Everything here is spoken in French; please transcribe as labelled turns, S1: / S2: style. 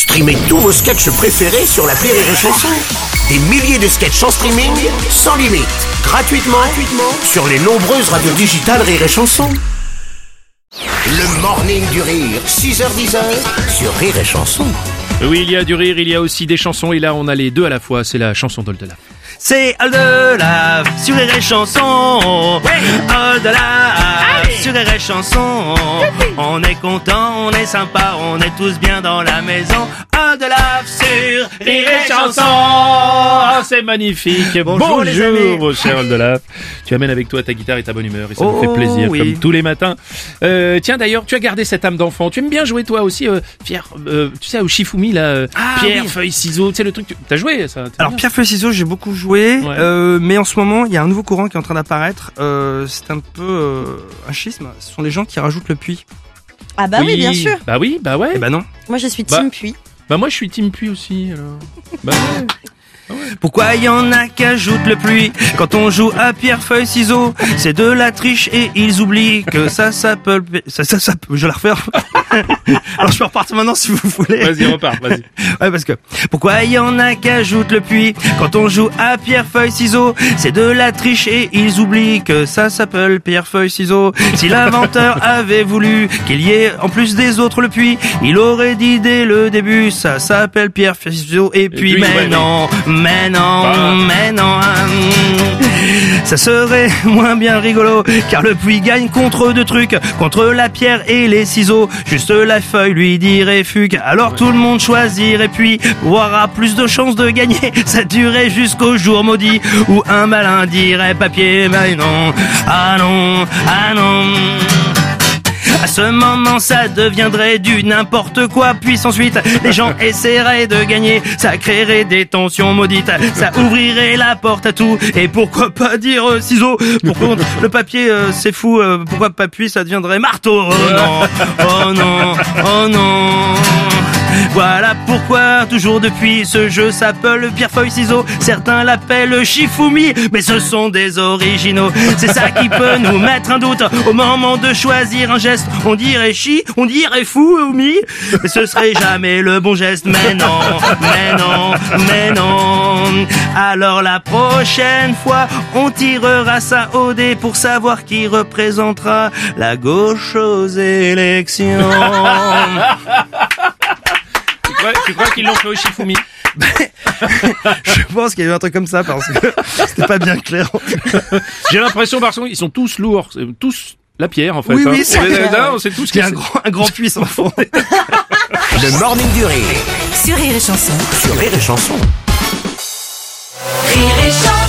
S1: Streamez tous vos sketchs préférés sur la Rire et Chanson. Des milliers de sketchs en streaming, sans limite, gratuitement, gratuitement sur les nombreuses radios digitales Rire et Chanson. Le morning du rire, 6h10 sur Rire et Chanson.
S2: Oui, il y a du rire, il y a aussi des chansons, et là on a les deux à la fois, c'est la chanson d'Oldelaf.
S3: C'est Oldelaf sur Rire et Chanson. Oldelaf et Chanson. On est content, on est sympa, on est tous bien dans la maison. Oldelaf sur Rire et Chanson.
S2: Ah, c'est magnifique
S3: Bonjour, les amis.
S2: mon cher Oldelaf. Tu amènes avec toi ta guitare et ta bonne humeur, et ça me
S3: Oh,
S2: fait plaisir,
S3: oui.
S2: comme tous les matins. Euh, tiens, d'ailleurs, tu as gardé cette âme d'enfant. Tu aimes bien jouer, toi aussi, euh, Pierre, euh, tu sais, au Shifumi, là, euh,
S3: Ah,
S2: Pierre,
S3: oui.
S2: feuille, ciseaux, tu sais, le truc, tu- t'as joué, ça
S3: Alors
S2: bien
S3: Pierre Feuille Ciseaux, j'ai beaucoup joué,
S2: Ouais.
S3: euh, mais en ce moment il y a un nouveau courant qui est en train d'apparaître. Euh, c'est un peu euh, un schisme. Ce sont les gens qui rajoutent le puits.
S4: Ah bah oui, bien sûr.
S2: Bah oui, bah ouais.
S3: Eh ben non.
S4: Moi je suis
S2: Bah.
S4: team Puy.
S2: Bah moi, je suis Team Puy aussi, alors. Bah ouais.
S3: Pourquoi y en a qui ajoutent le pluie quand on joue à pierre feuille ciseaux? C'est de la triche et ils oublient que ça s'appelle ça ça ça je la refaire. Alors je peux repartir maintenant si vous voulez.
S2: Vas-y, repars, vas-y.
S3: Ouais parce que pourquoi y en a qui ajoutent le puits quand on joue à pierre feuille ciseaux? C'est de la triche et ils oublient que ça s'appelle pierre feuille ciseaux. Si l'inventeur avait voulu qu'il y ait en plus des autres le puits, il aurait dit dès le début ça s'appelle pierre feuille ciseaux et puis,
S2: puis,
S3: mais
S2: ouais,
S3: non, mais non,
S2: Bah.
S3: mais non. Ça serait moins bien rigolo car le puits gagne contre deux trucs, contre la pierre et les ciseaux. Juste la feuille lui dirait fugue. Alors tout le monde choisirait puis aura plus de chances de gagner. Ça durait jusqu'au jour maudit où un malin dirait papier. Mais non, ah non, ah non. À ce moment, ça deviendrait du n'importe quoi. Puis ensuite, les gens essaieraient de gagner. Ça créerait des tensions maudites. Ça ouvrirait la porte à tout. Et pourquoi pas dire euh, ciseaux Pour contre, le papier, euh, c'est fou. euh, pourquoi pas puis ça deviendrait marteau? Oh non, oh non, oh non. Voilà pourquoi, toujours depuis, ce jeu s'appelle pierre feuille ciseaux. Certains l'appellent Shifumi, mais ce sont des originaux. C'est ça qui peut nous mettre un doute au moment de choisir un geste. On dirait chi, on dirait fou ou mais ce serait jamais le bon geste. Mais non, mais non, mais non. Alors la prochaine fois, on tirera ça au dé pour savoir qui représentera la gauche aux élections
S2: tu crois qu'ils l'ont fait au Shifumi?
S3: Ben, je pense qu'il y a eu un truc comme ça parce que c'était pas bien clair.
S2: J'ai l'impression, par contre, ils sont tous lourds, tous la pierre en fait.
S3: Oui,
S2: hein.
S3: oui, c'est
S2: on, on sait tous
S3: qu'il y a un grand, un grand puissant fond.
S1: Le morning du rire.
S5: Sur Rire et Chanson.
S1: Sur Rire et Chanson. Rire et Chanson.